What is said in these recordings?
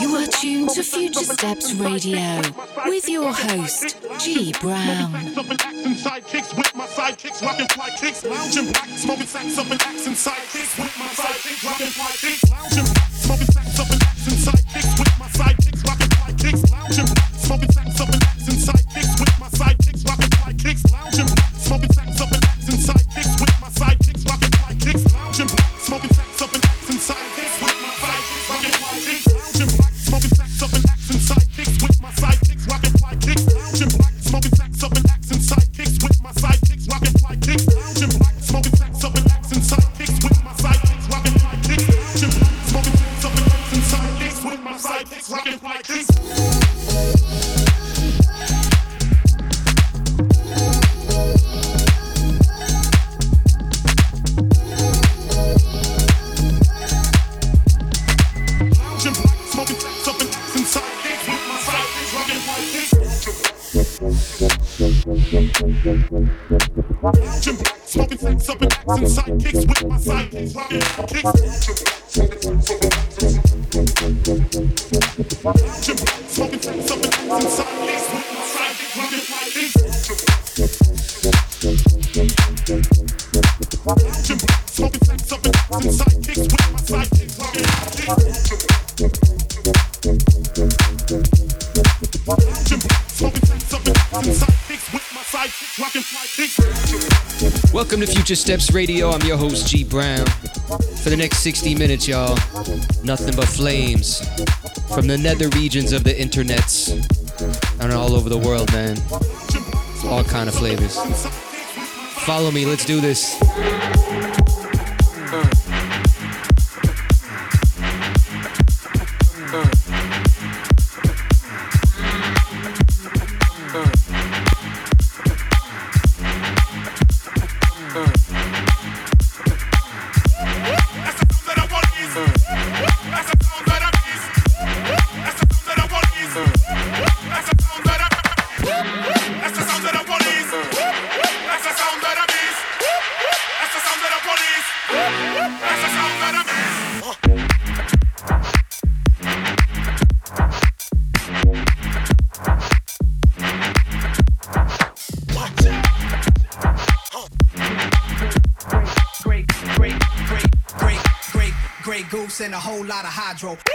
You are tuned to Future Steps Radio with your host, G Brown. Sidekicks with my sidekicks, rockin' fly kicks, black, smoking sacks up and and sidekicks with my sidekicks, rockin' fly kicks, black, smoking Future Steps Radio. I'm your host, G Brown. For the next 60 minutes, y'all, nothing but flames from the nether regions of the internets and all over the world, man. All kind of flavors. Follow me, let's do this. and a whole lot of hydro.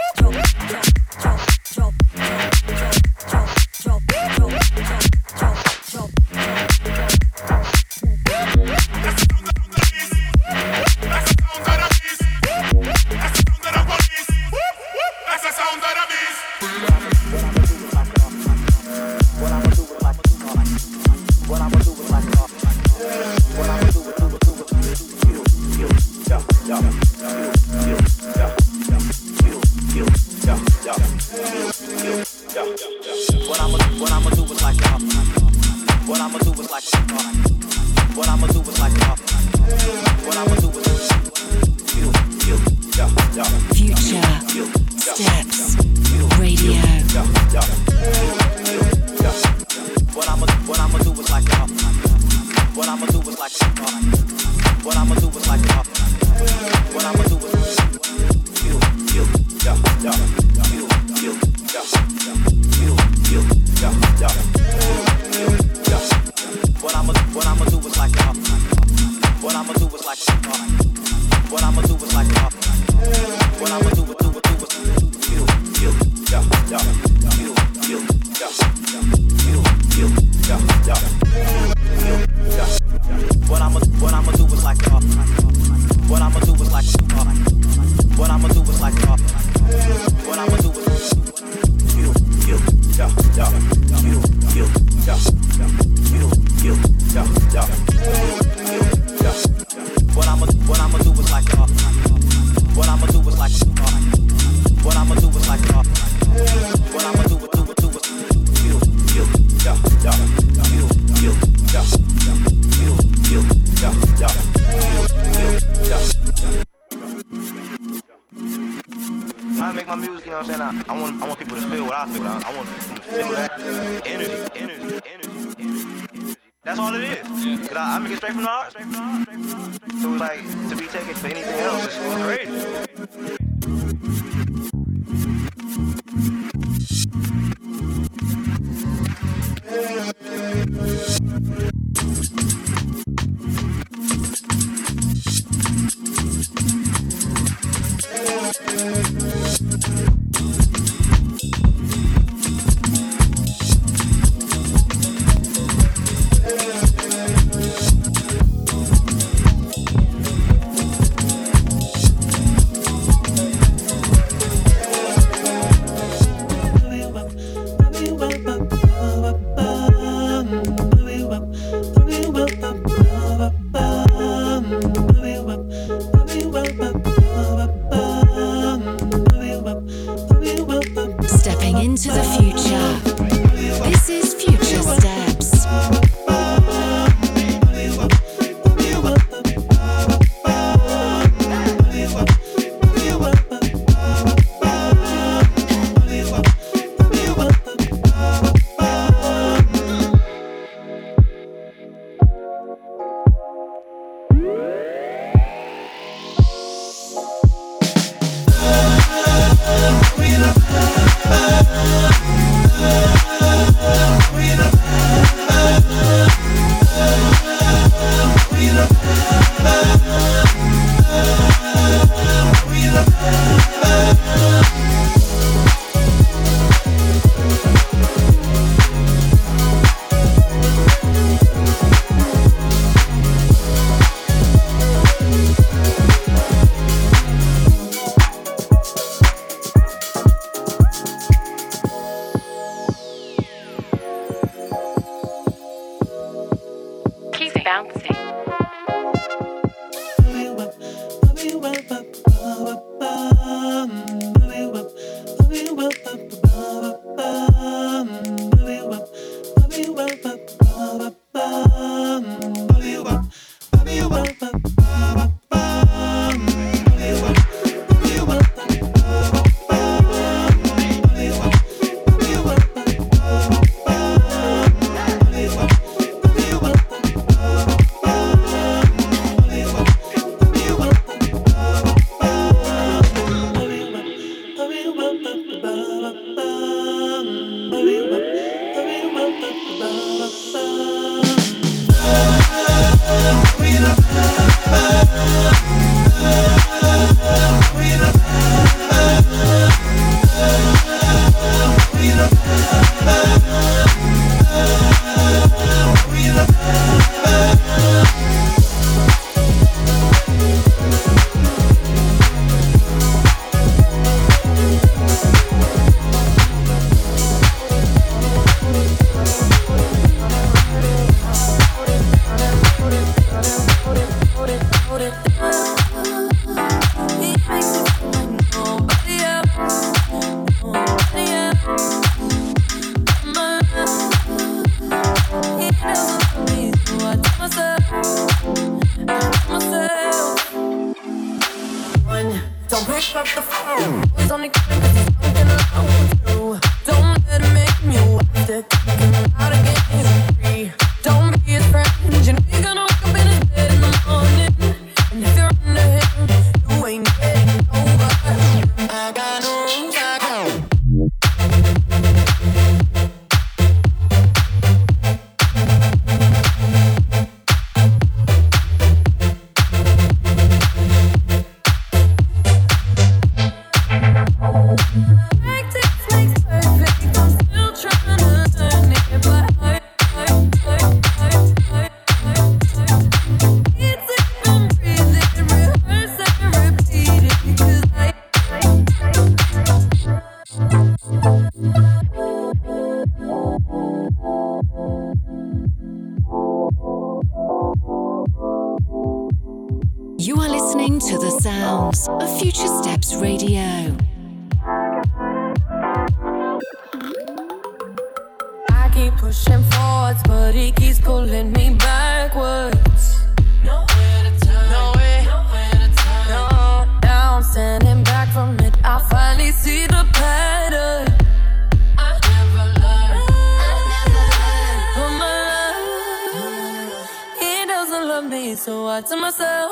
So I tell myself,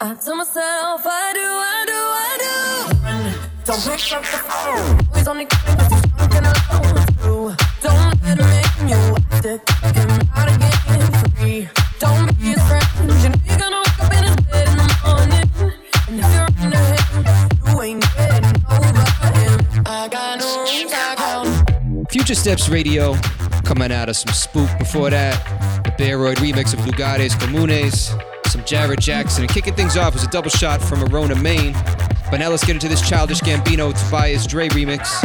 I tell myself, I do, I do, I do. Don't pick up the phone. Always on the game, cause drunk and alone too. Don't let him in you. After him out again free. Don't be his friend. You're gonna wake up in his bed in the morning. And if you're under him, you ain't getting over him. I got no rules, I got Future Steps Radio coming out of some spook before that that remix of Lugares Comunes, some Jarrett Jackson, and kicking things off was a double shot from Arona, Maine. But now let's get into this Childish Gambino Tobias Dre remix.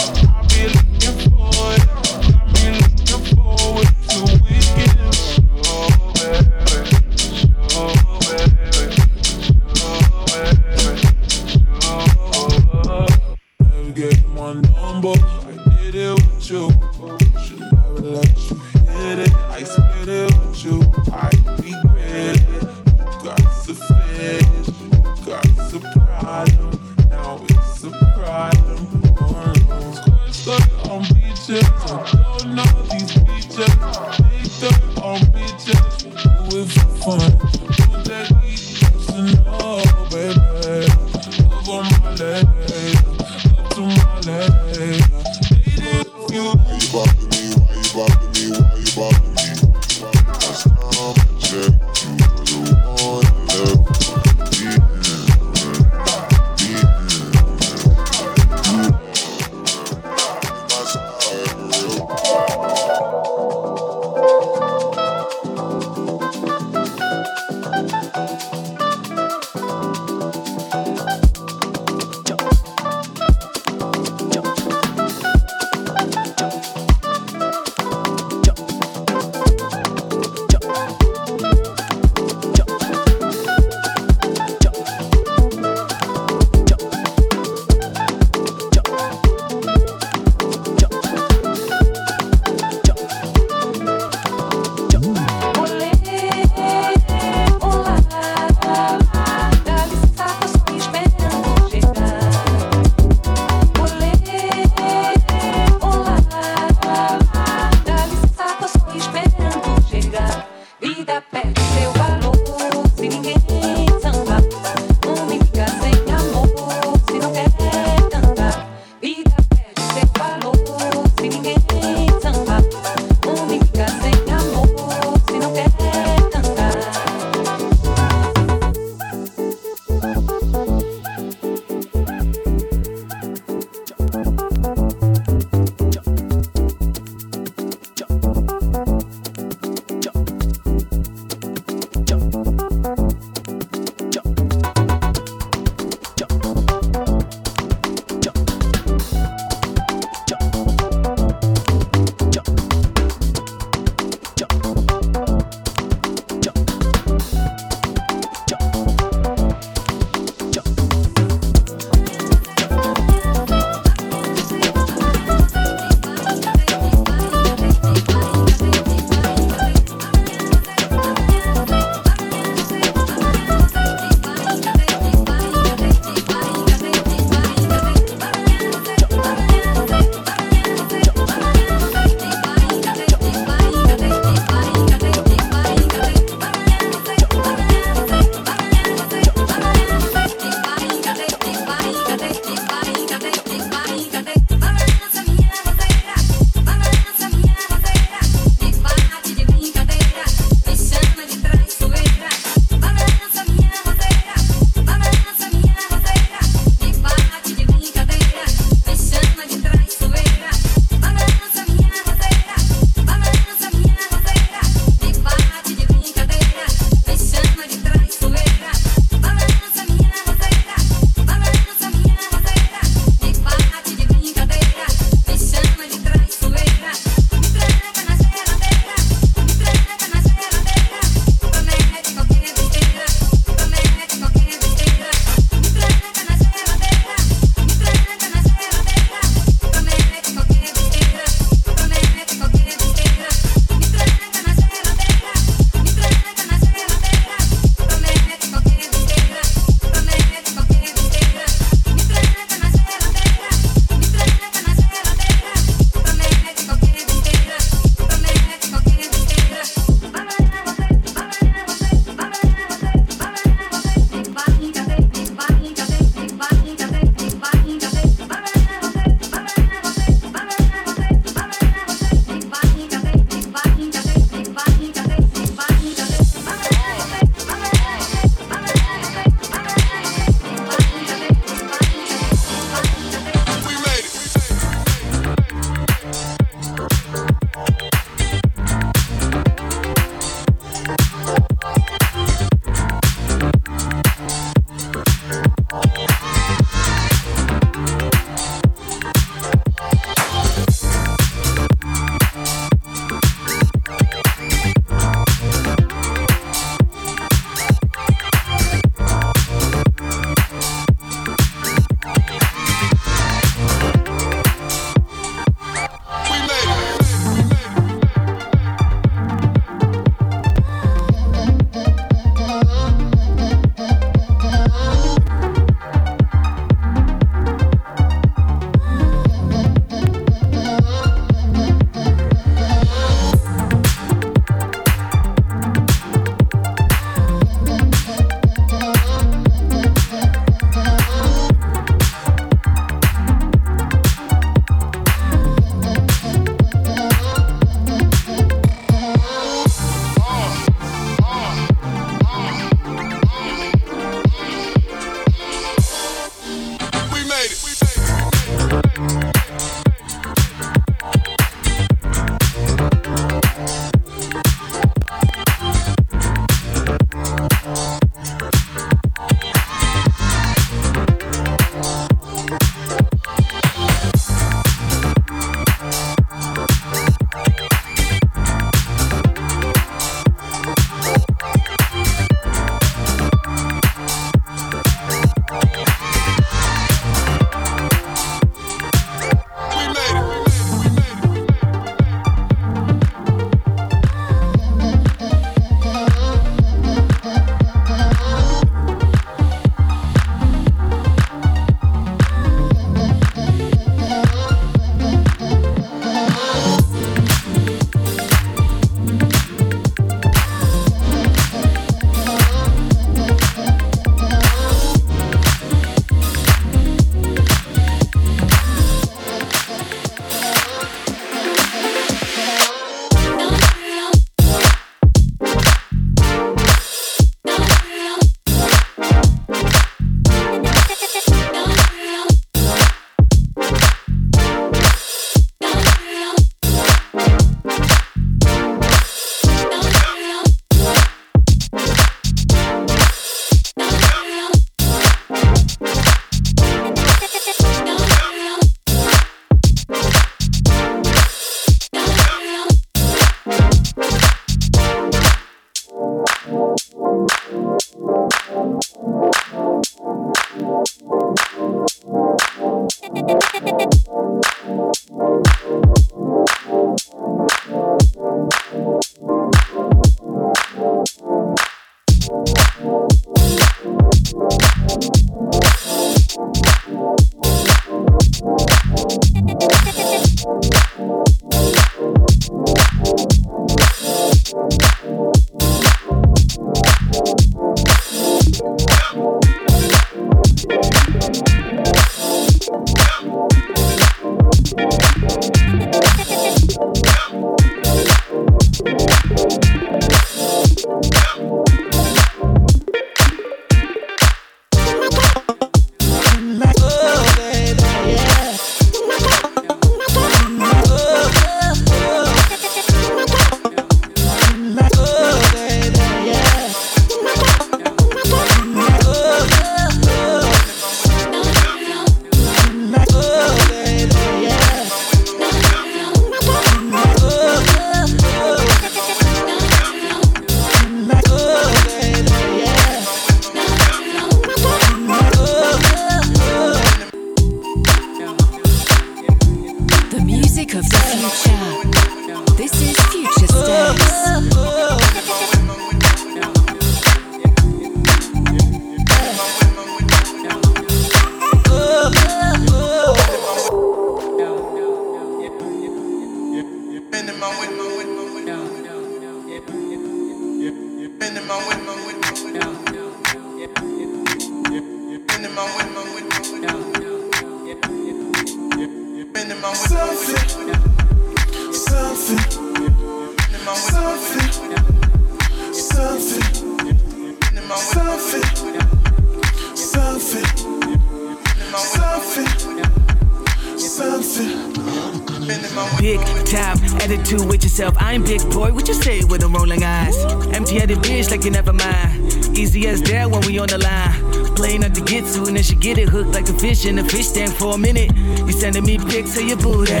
in the fish tank for a minute. You sending me pics of your booty.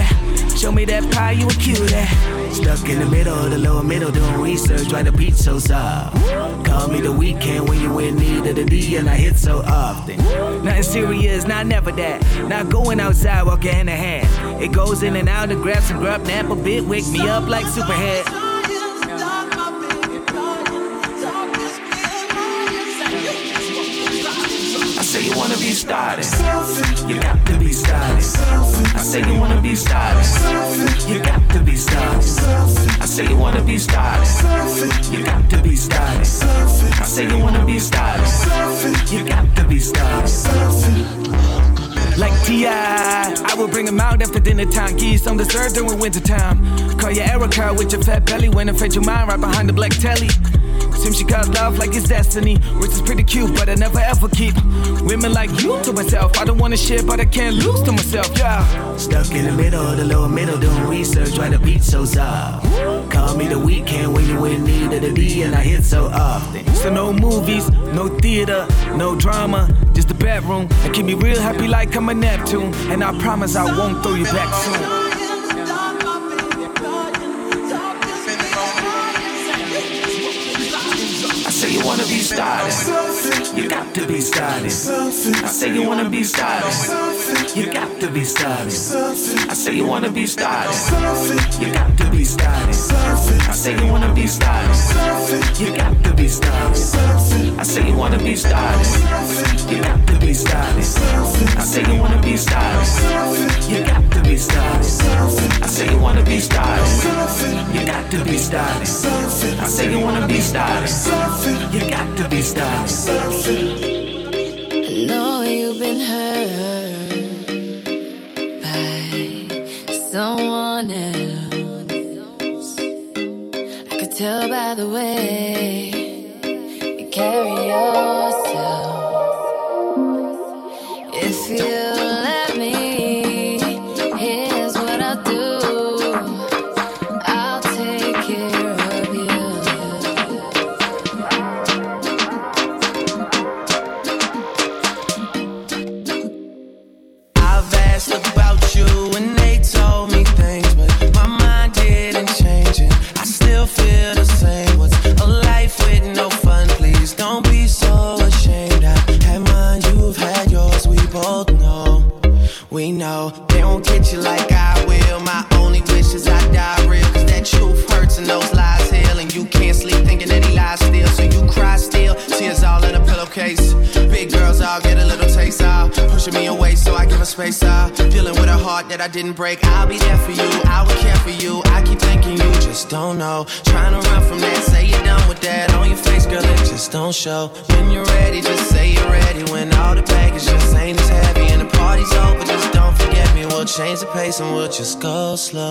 Show me that pie, you a cute Stuck in the middle, of the lower middle, doing research, why the beat so soft. Call me the weekend when you in need of the D, and I hit so often. Nothing serious, not never that. Not going outside, walking in in hand. It goes in and out the grab some grub, nap a bit, wake me up like Superhead. started. You got to be started. I say you wanna be started. You got to be started. I say you wanna be started. You got to be started. I say you wanna be started. You got to be started. Selfie. Like T.I., I will bring him out after dinner time. Give you some dessert during winter time. Call your Erica with your fat belly when I fetch your mind right behind the black telly. Seems she got love like it's destiny, which is pretty cute, but I never ever keep women like you to myself. I don't wanna share, but I can't lose to myself. Yeah. Stuck in the middle, the lower middle, doing research, why the beat so soft. Call me the weekend when you in need of the D, and I hit so often. So no movies, no theater, no drama, just the bedroom. And keep me real happy like I'm a Neptune, and I promise I won't throw you back soon. started. You got to be started. I say you wanna be started. You got to be starting. I say you wanna be starting. You got to be starting. I say you wanna be starting. You got to be starting. I say you wanna be starting. You got to be starting. I say you wanna be starting. You got to be starting. I say you wanna be starting. You got to be starting. I say you wanna be starting. You got to be starting. I know you've been hurt. someone else. I could tell by the way you carry yourself. It feels Slow.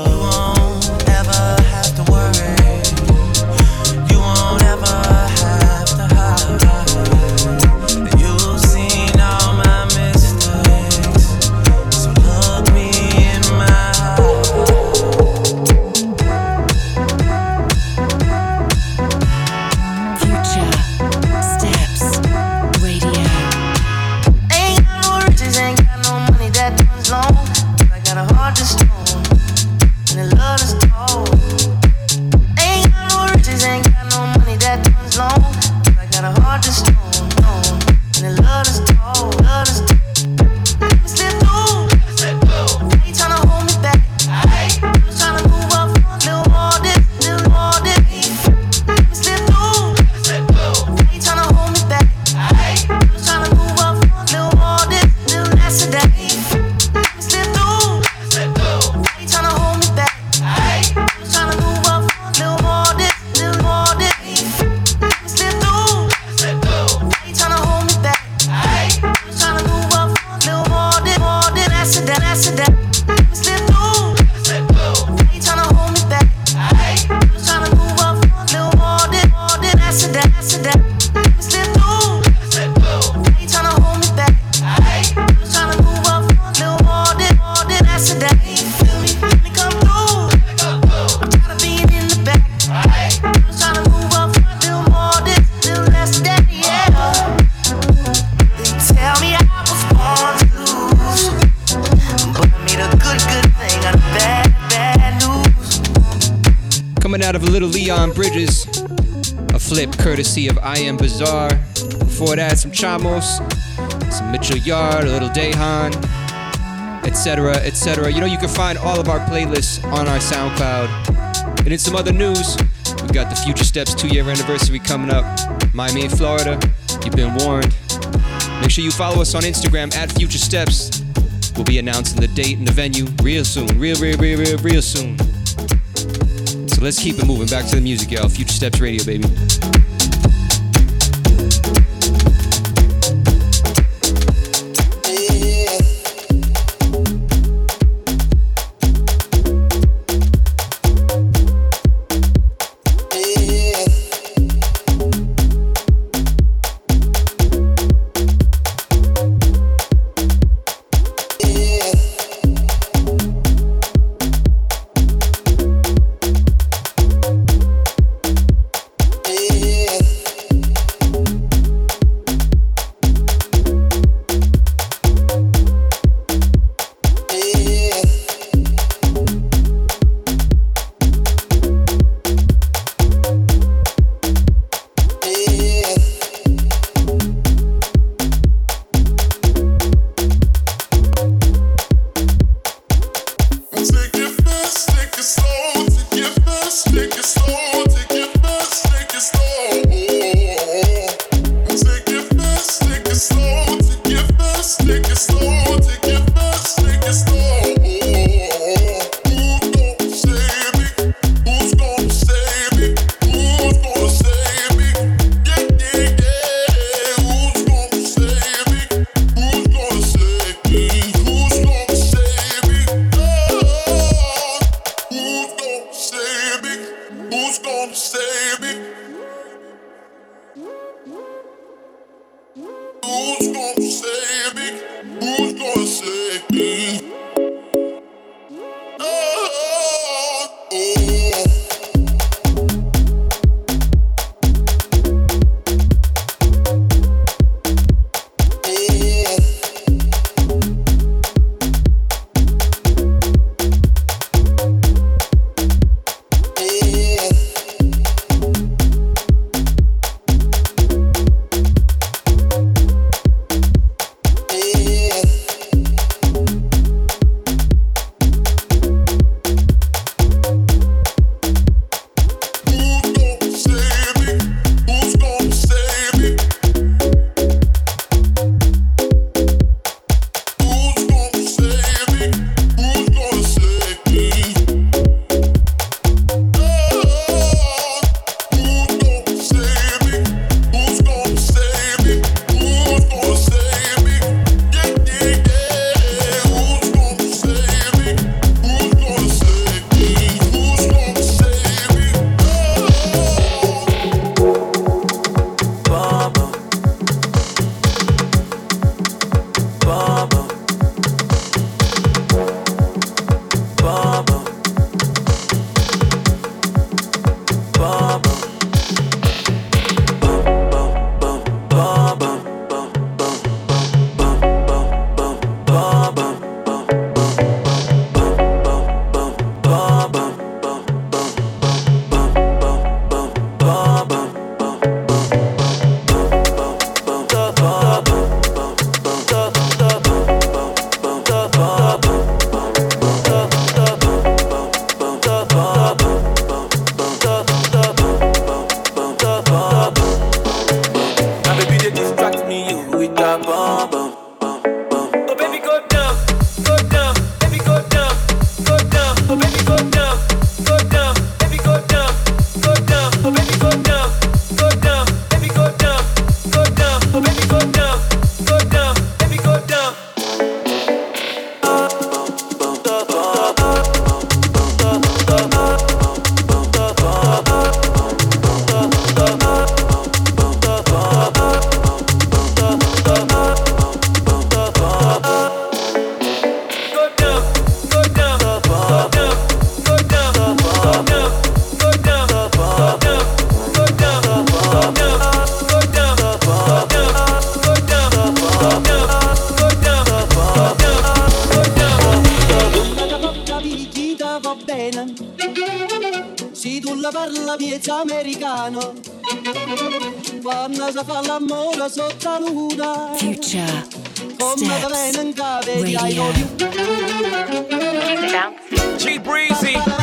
Courtesy of I Am Bizarre. Before that, some Chamos, some Mitchell Yard, a little Dehan, etc., etc. You know, you can find all of our playlists on our SoundCloud. And in some other news, we got the Future Steps two year anniversary coming up. Miami, Florida. You've been warned. Make sure you follow us on Instagram at Future Steps. We'll be announcing the date and the venue real soon. Real, real, real, real, real soon. So let's keep it moving. Back to the music, y'all. Future Steps Radio, baby. Americano. Quando si fa l'amore sotto la luna. Future Come te viene in cave di I. G Breezy.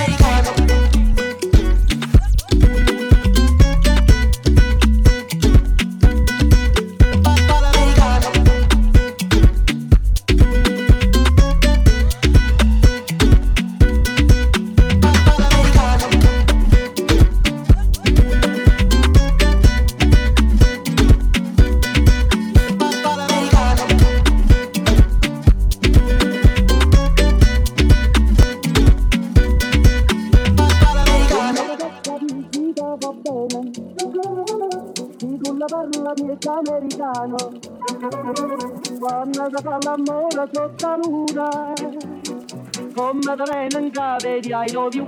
Fa l'amore sotto la luna. Come viene in cave di I love you.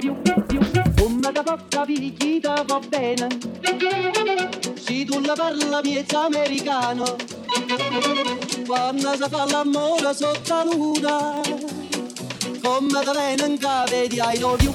you, you. Come capire chi te va bene. Se tu la parla miezza americano. Quando si fa l'amore sotto la luna. Come viene in cave di I love.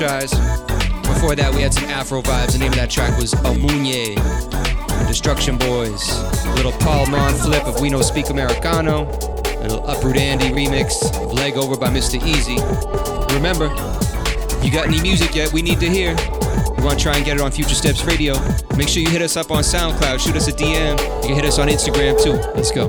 Before that, we had some Afro vibes. The name of that track was Amunye. Destruction Boyz. A little Paul Mon flip of We No Speak Americano. A little Uproot Andy remix of Leg Over by Mr. Eazi. Remember, if you got any music yet, we need to hear. We want to try and get it on Future Steps Radio. Make sure you hit us up on SoundCloud. Shoot us a DM. You can hit us on Instagram too. Let's go.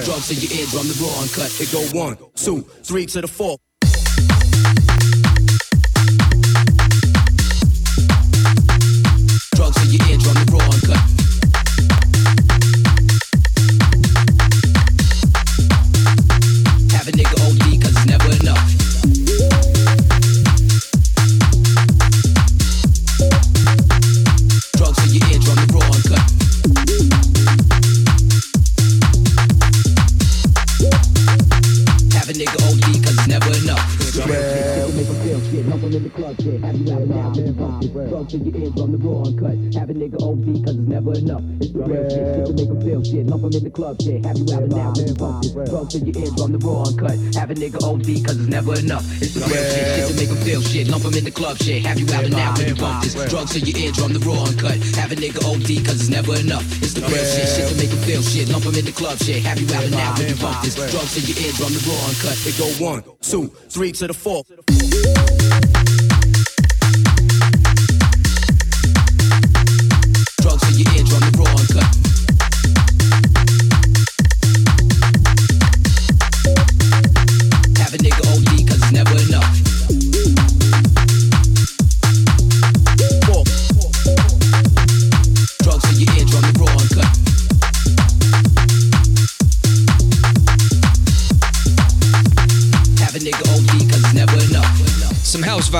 Drugs in your eardrum, the raw uncut. It go one, two, three to the four. This. Drugs in eardrum, the raw uncut. Have a nigga OD cause it's never enough. It's the real shit, shit to make 'em feel shit. Lump 'em in the club shit. Have you out now? Baby, bump this. Drugs in your eardrum, the raw uncut. Have a nigga OD cause it's never enough. It's the real shit, shit to make 'em feel shit. Lump 'em in the club shit. Have you out now? Baby, bump this. Drugs in your eardrum, the raw uncut. Have a nigga OD cause it's never enough. It's the real shit, shit to make 'em feel shit. Lump 'em in the club shit. Have you out now? Baby, bump this. Drugs in your eardrum, the raw uncut. It go one, two, three to the four.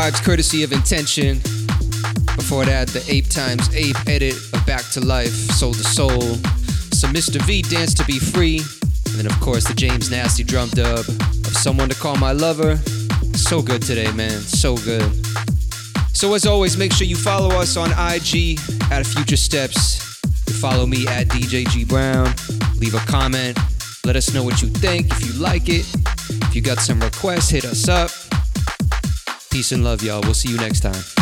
Vibes courtesy of Intention. Before that, the Ape Times Ape edit of Back to Life, Soul II Soul. Some Mr. V Dance to Be Free. And then, of course, the James Nasty drum dub of Someone to Call My Lover. So good today, man. So good. So, as always, make sure you follow us on IG at Future Steps. You follow me at DJ G Brown. Leave a comment. Let us know what you think, if you like it. If you got some requests, hit us up. Peace and love, y'all. We'll see you next time.